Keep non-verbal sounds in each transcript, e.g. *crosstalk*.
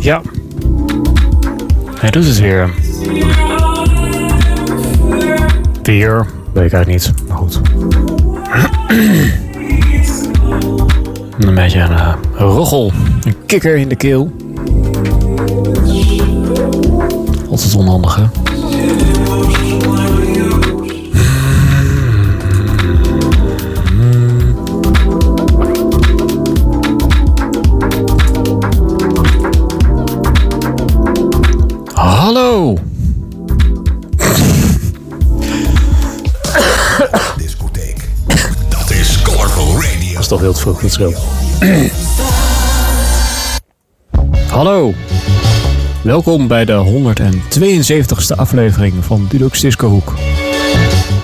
Ja. Hij doet het weer. Weer. Weet ik eigenlijk niet. Maar goed. *clears throat* Een beetje een uh. Een kikker in de keel. Altijd onhandig, hè? Toch heel vroeg, dat scheelt. Hallo! Welkom bij de 172ste aflevering van Dudux Disco Hoek.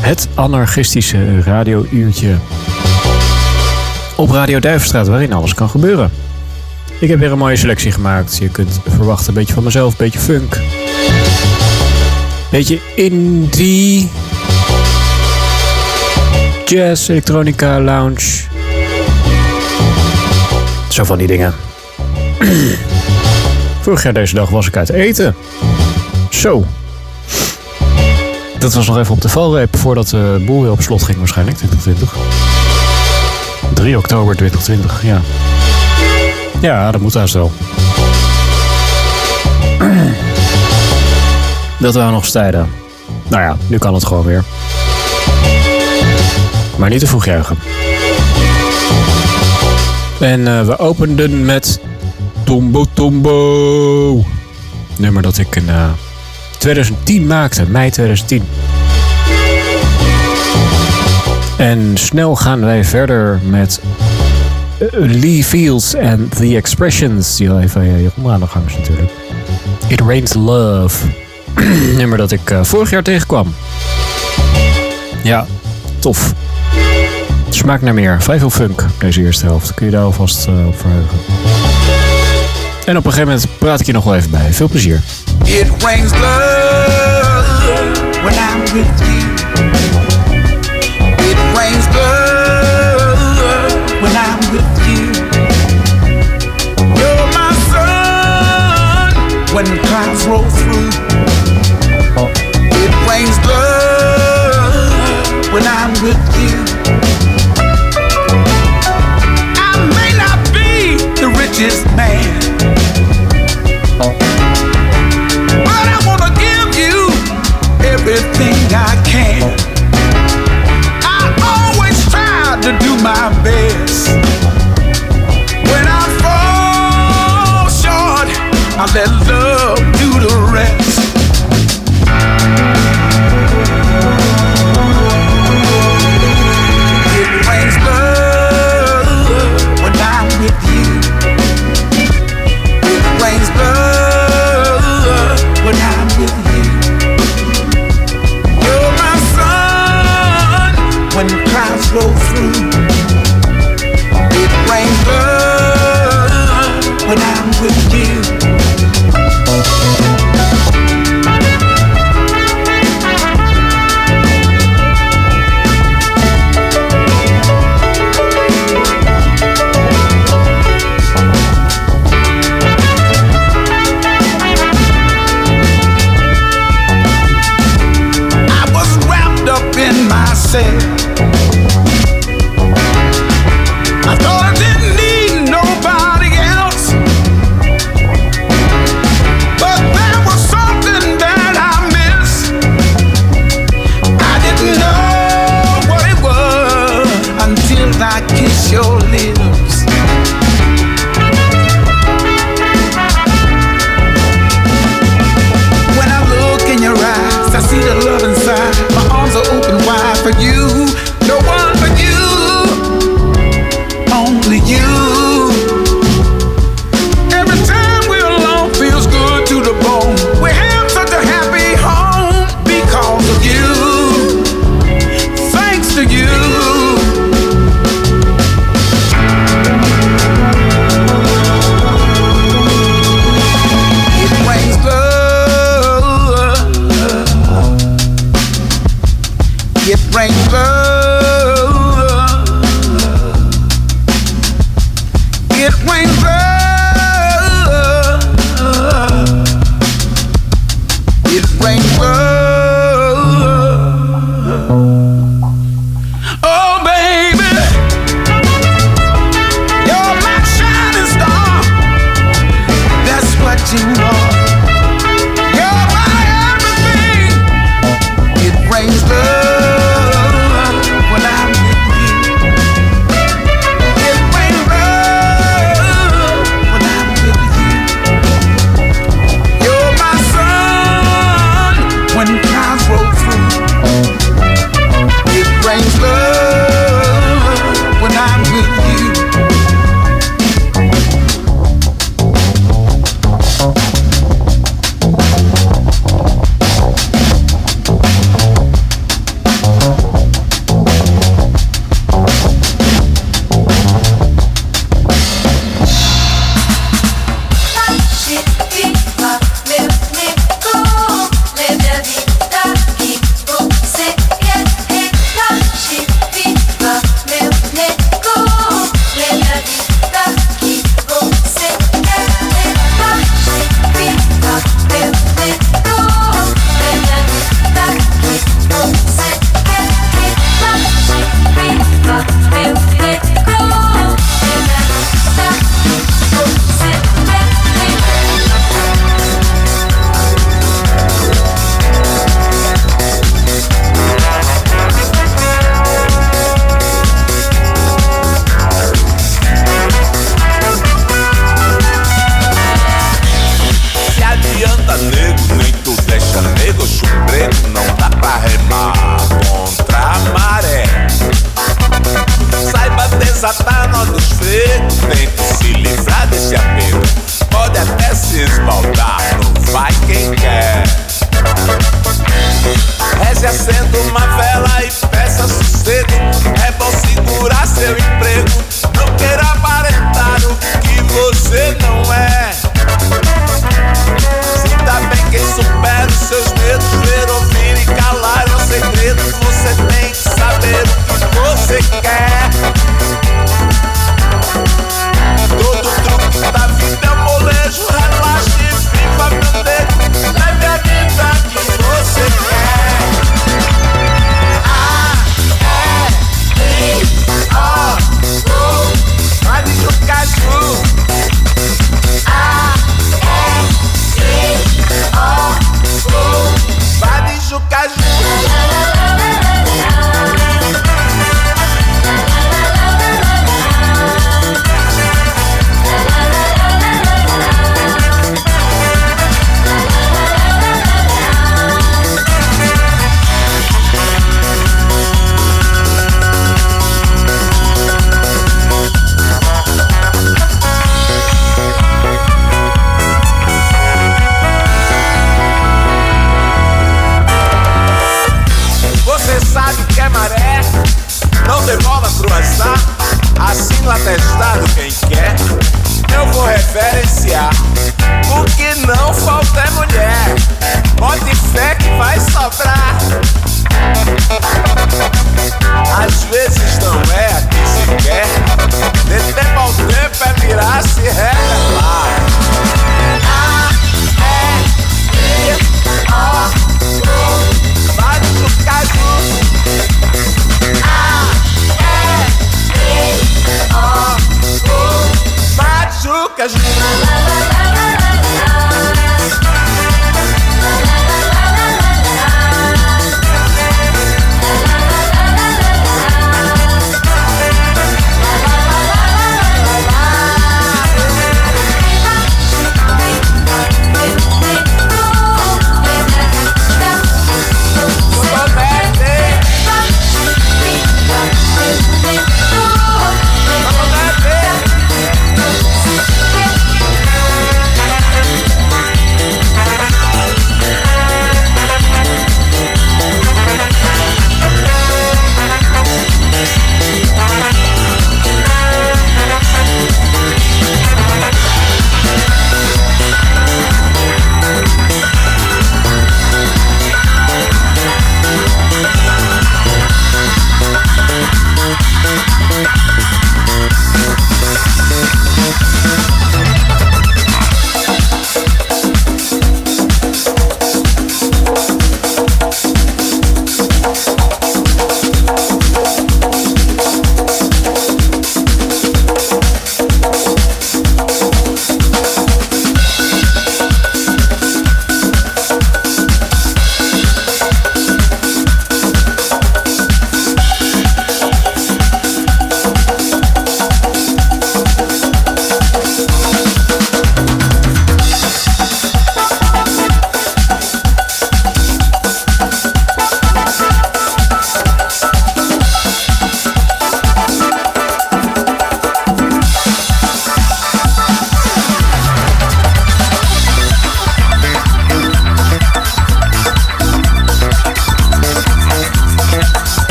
Het anarchistische radio-uurtje. Op Radio Duivenstraat, waarin alles kan gebeuren. Ik heb weer een mooie selectie gemaakt. Je kunt verwachten een beetje van mezelf, een beetje funk. Beetje indie. Jazz, elektronica, lounge. Zo van die dingen. *clears throat* Vorig jaar deze dag was ik uit eten. Zo. Dat was nog even op de valreep voordat de boel weer op slot ging waarschijnlijk, 2020. 3 oktober 2020, ja. Ja, dat moet haast wel. *clears throat* Dat waren nog stijden. Nou ja, nu kan het gewoon weer. Maar niet te vroeg juichen. En eh, we openden met Tombo Tombo. Nummer dat ik in eh, 2010 maakte, mei 2010. En snel gaan wij verder met eh, Lee Fields en The Expressions. Die al even uh, hieronder aan de gang is natuurlijk. It Rains Love. *clears throat* Nummer dat ik vorig jaar tegenkwam. Ja, tof. Smaakt naar meer. Vrij veel funk deze eerste helft. Kun je daar alvast uh, op verheugen. En op een gegeven moment praat ik je nog wel even bij. Veel plezier. It rains love when I'm with you. It rains love when I'm with you. You're my sun when clouds roll Hallelujah.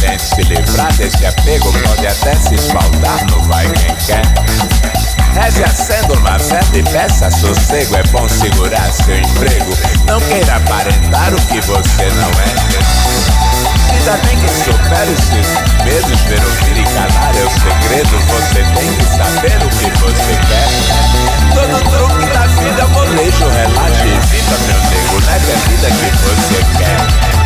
Tente se livrar desse apego Pode até se espaldar no vai quem quer. Reze acendo uma certa e peça sossego É bom segurar seu emprego. Não queira aparentar o que você não é. Ainda tem que supera os seus medos Ver ouvir e calar é o segredo. Você tem que saber o que você quer. Todo truque da vida molejo Relaxe e viva meu nego. Leve a vida que você quer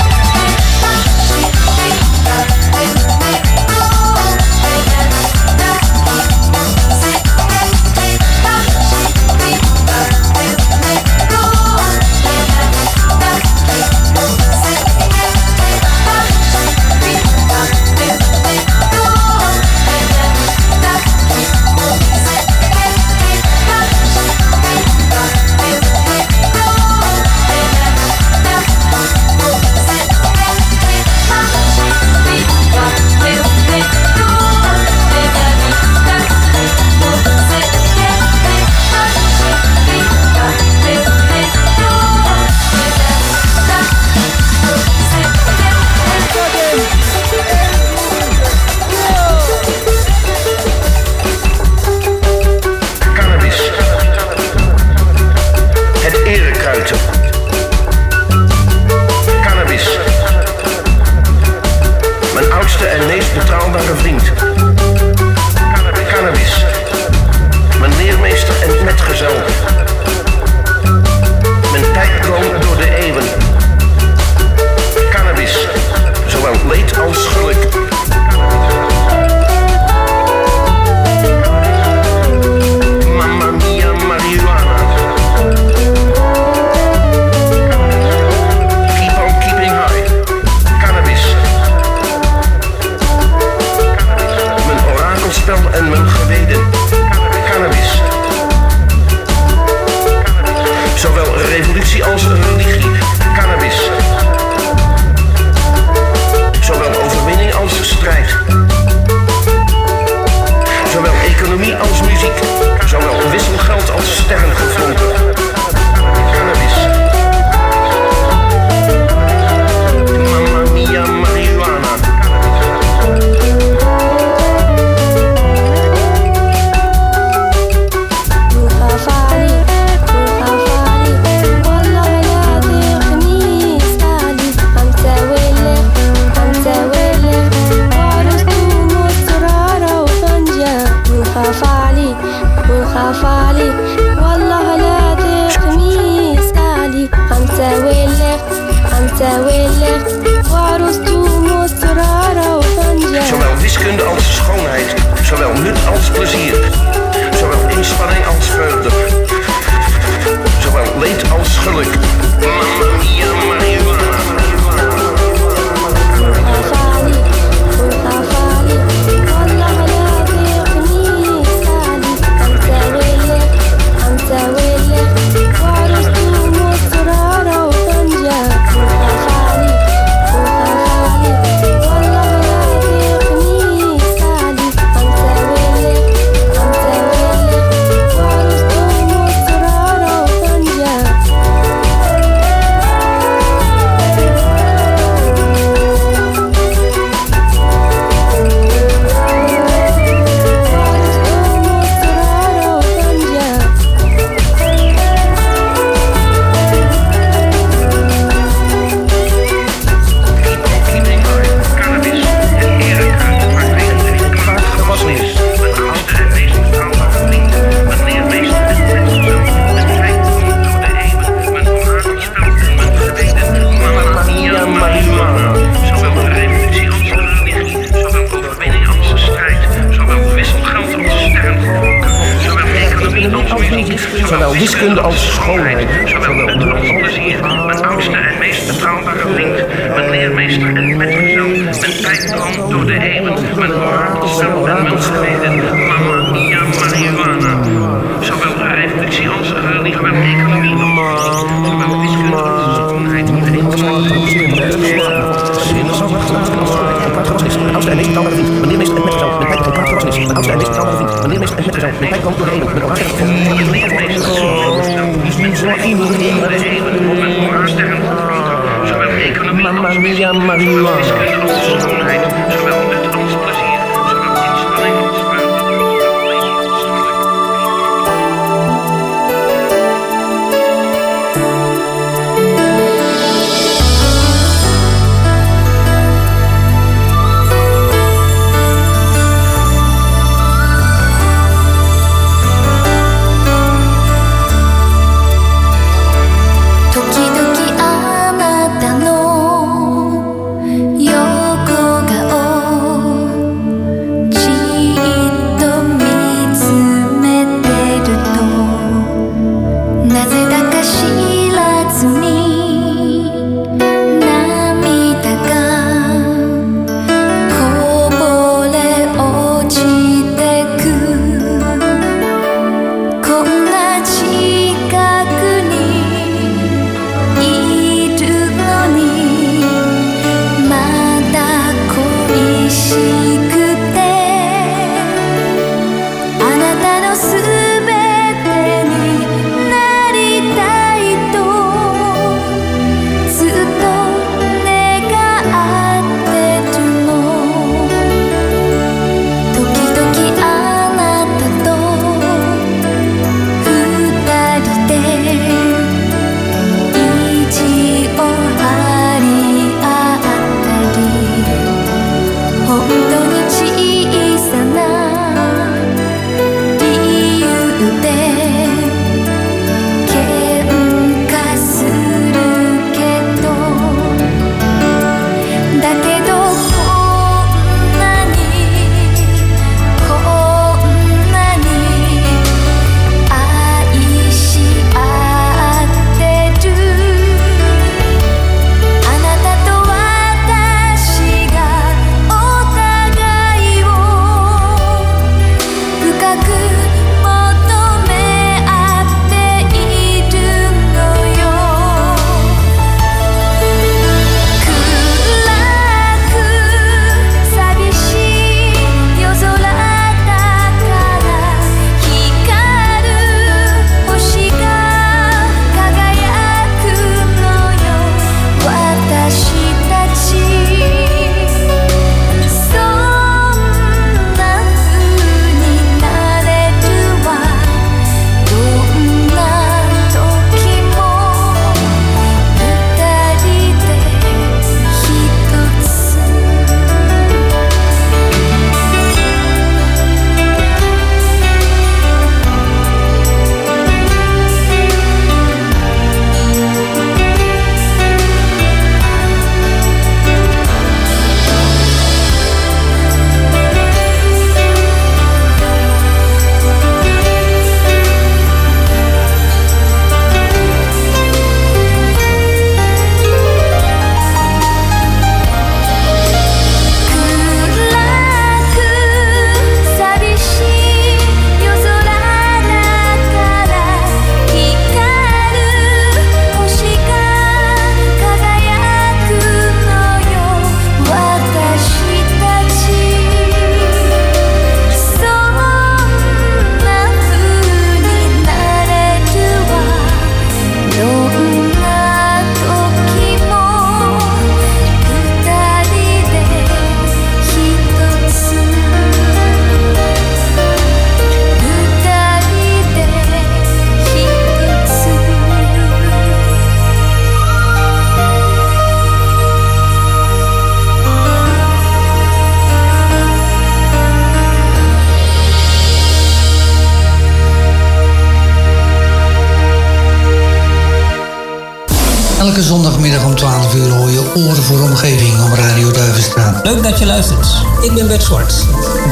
op Radio Duivenstraat. Leuk dat je luistert. Ik ben Bert Zwart.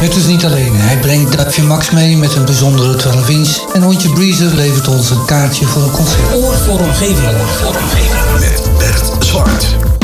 Bert is niet alleen. Hij brengt Duifje Max mee met een bijzondere 12 inch. En hondje Breezer levert ons een kaartje voor een concert. Oor voor omgeving. Met Bert Zwart.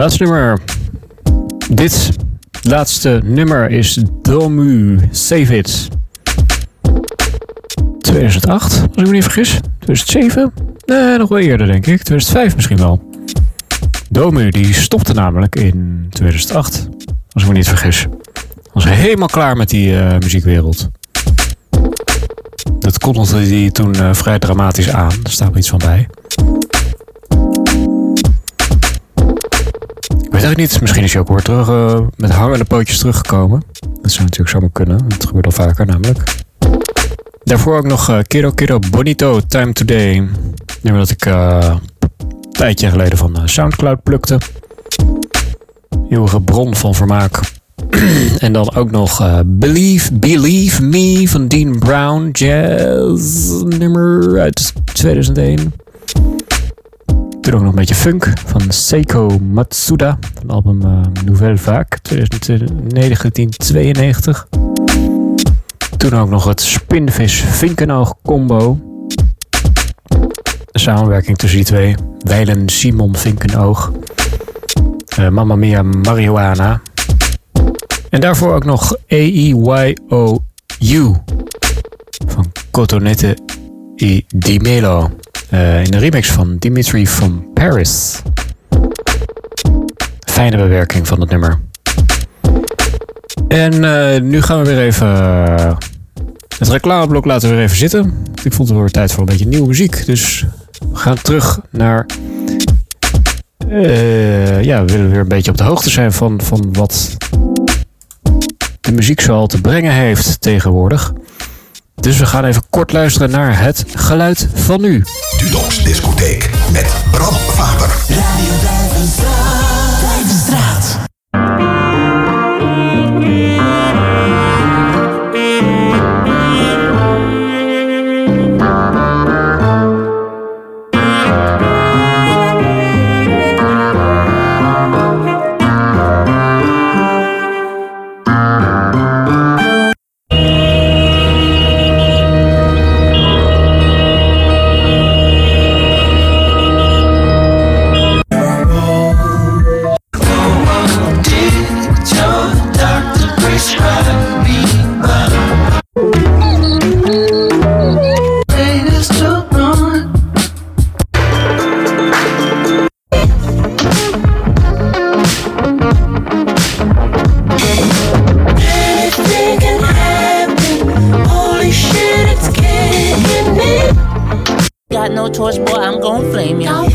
Laatste nummer. Dit laatste nummer is Domu Save It. 2008, als ik me niet vergis. 2007? Nee, nog wel eerder denk ik. 2005 misschien wel. Domu die stopte namelijk in 2008, als ik me niet vergis. Was helemaal klaar met die eh, muziekwereld. Dat kondigde hij toen eh, vrij dramatisch aan. Daar staat me iets van bij. Weet eigenlijk niet. Misschien is hij ook weer terug eh, met hangende pootjes teruggekomen. Dat zou natuurlijk zomaar kunnen. Dat gebeurt al vaker namelijk. Daarvoor ook nog eh, Kiddo Kiddo Bonito Time Today. Nummer dat ik eh, een tijdje geleden van Soundcloud plukte. Eeuwige bron van vermaak. *clears throat* en dan ook nog Believe, Believe Me van Dean Brown. Jazz nummer uit 2001. Toen ook nog een beetje funk van Seiko Matsuda. Van het album eh, Nouvelle Vague 1992. Toen ook nog het Spinvis Vinkenoog combo. De samenwerking tussen die twee. Weilen Simon Vinkenoog. Eh Mamma Mia Marihuana. En daarvoor ook nog A-E-Y-O-U. Van Cotonette e Di Melo. Eh, in de remix van Dimitri from Paris. Fijne bewerking van het nummer. En eh, nu gaan we weer even. eh, het reclameblok laten we weer even zitten. Ik vond het weer tijd voor een beetje nieuwe muziek. Dus we gaan terug naar. ja, we willen weer een beetje op de hoogte zijn van, van wat de muziek zoal te brengen heeft tegenwoordig. Dus we gaan even kort luisteren naar het geluid van nu. Dudok's discotheek met Bram Faber. Radio Duivenstraat. Duivenstraat. Choice, boy, I'm gon' flame ya.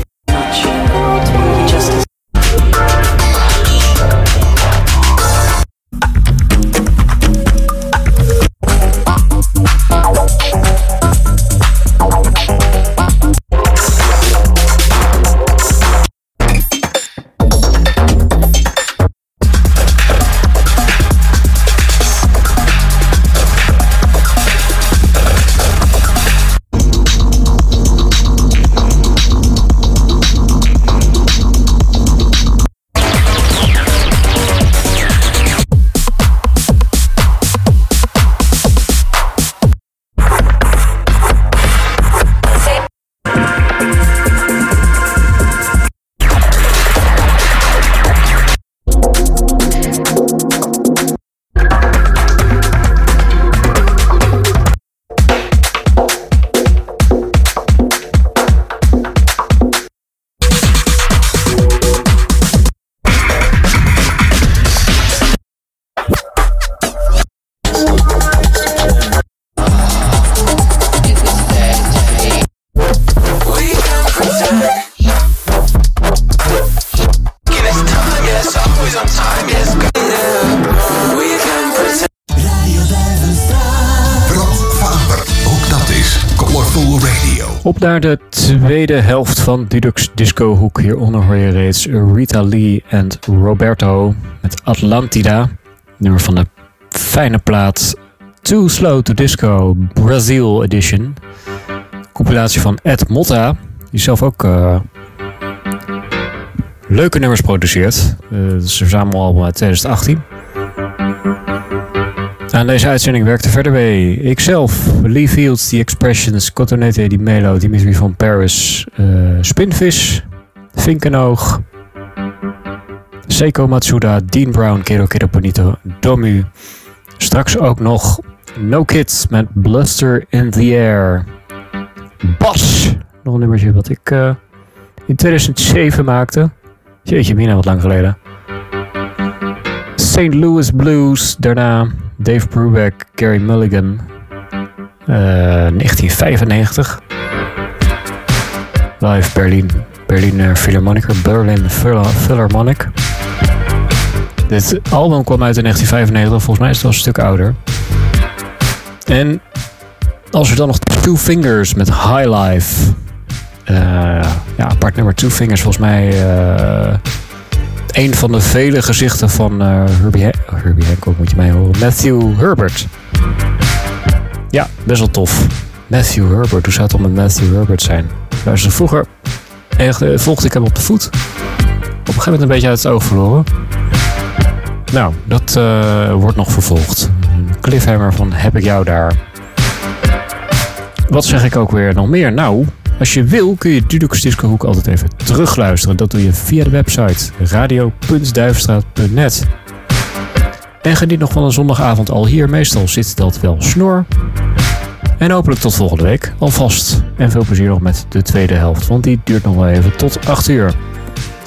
Tweede helft van Dudux Disco Hoek. Hieronder hoor je reeds Rita Lee en Roberto met Atlantida. Nummer van de fijne plaat Too Slow to Disco Brazil Edition. Compilatie van Ed Motta, die zelf ook eh, leuke nummers produceert. Eh dat is een verzamelalbum uit 2018. Aan deze uitzending werkte verder mee ikzelf, Lee Fields, The Expressions, Cotonete, Di Melo, Dimitri van Paris, eh, Spinvis, Vinkenoog, Seiko Matsuda, Dean Brown, Kero Kero Bonito, Domu. Straks ook nog No Kids met Bluster in the Air. Bas, nog een nummertje wat ik eh, in 2007 maakte. Jeetje, mina, wat lang geleden. St. Louis Blues, daarna Dave Brubeck, Gary Mulligan. Eh, 1995. Live Berlin, Berliner Philharmoniker, Berlin Phil- Philharmonic. Dit album kwam uit in 1995, volgens mij is het wel een stuk ouder. En als er dan nog Two Fingers met High Life. eh, ja, apart nummer Two Fingers, volgens mij eh, een van de vele gezichten van eh, Herbie, Han- Herbie Hancock, moet je mij horen. Matthew Herbert. Ja, best wel tof. Matthew Herbert, hoe zou het dan met Matthew Herbert zijn? Luister, vroeger echt, eh, volgde ik hem op de voet. Op een gegeven moment een beetje uit het oog verloren. Nou, dat eh, wordt nog vervolgd. Een cliffhanger van heb ik jou daar. Wat zeg ik ook weer nog meer? Nou, als je wil kun je Dudux Disco altijd even terugluisteren. Dat doe je via de website radio.duivenstraat.net. En geniet nog van een zondagavond al hier. Meestal zit dat wel snor. En hopelijk tot volgende week alvast. En veel plezier nog met de tweede helft, want die duurt nog wel even tot 8 uur.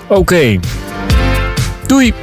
Oké. Doei!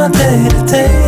My day to day.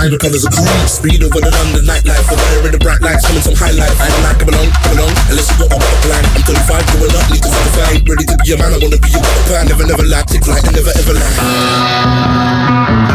Blind colors of green. Speed over the London nightlife. For fire in the bright lights, coming some highlight. I ain't not coming on, coming on. Unless you got a better plan. I'm 35, going up, need to fight. Ready to be a man, I wanna be a better plan. Never, never lie, take flight and never ever lie.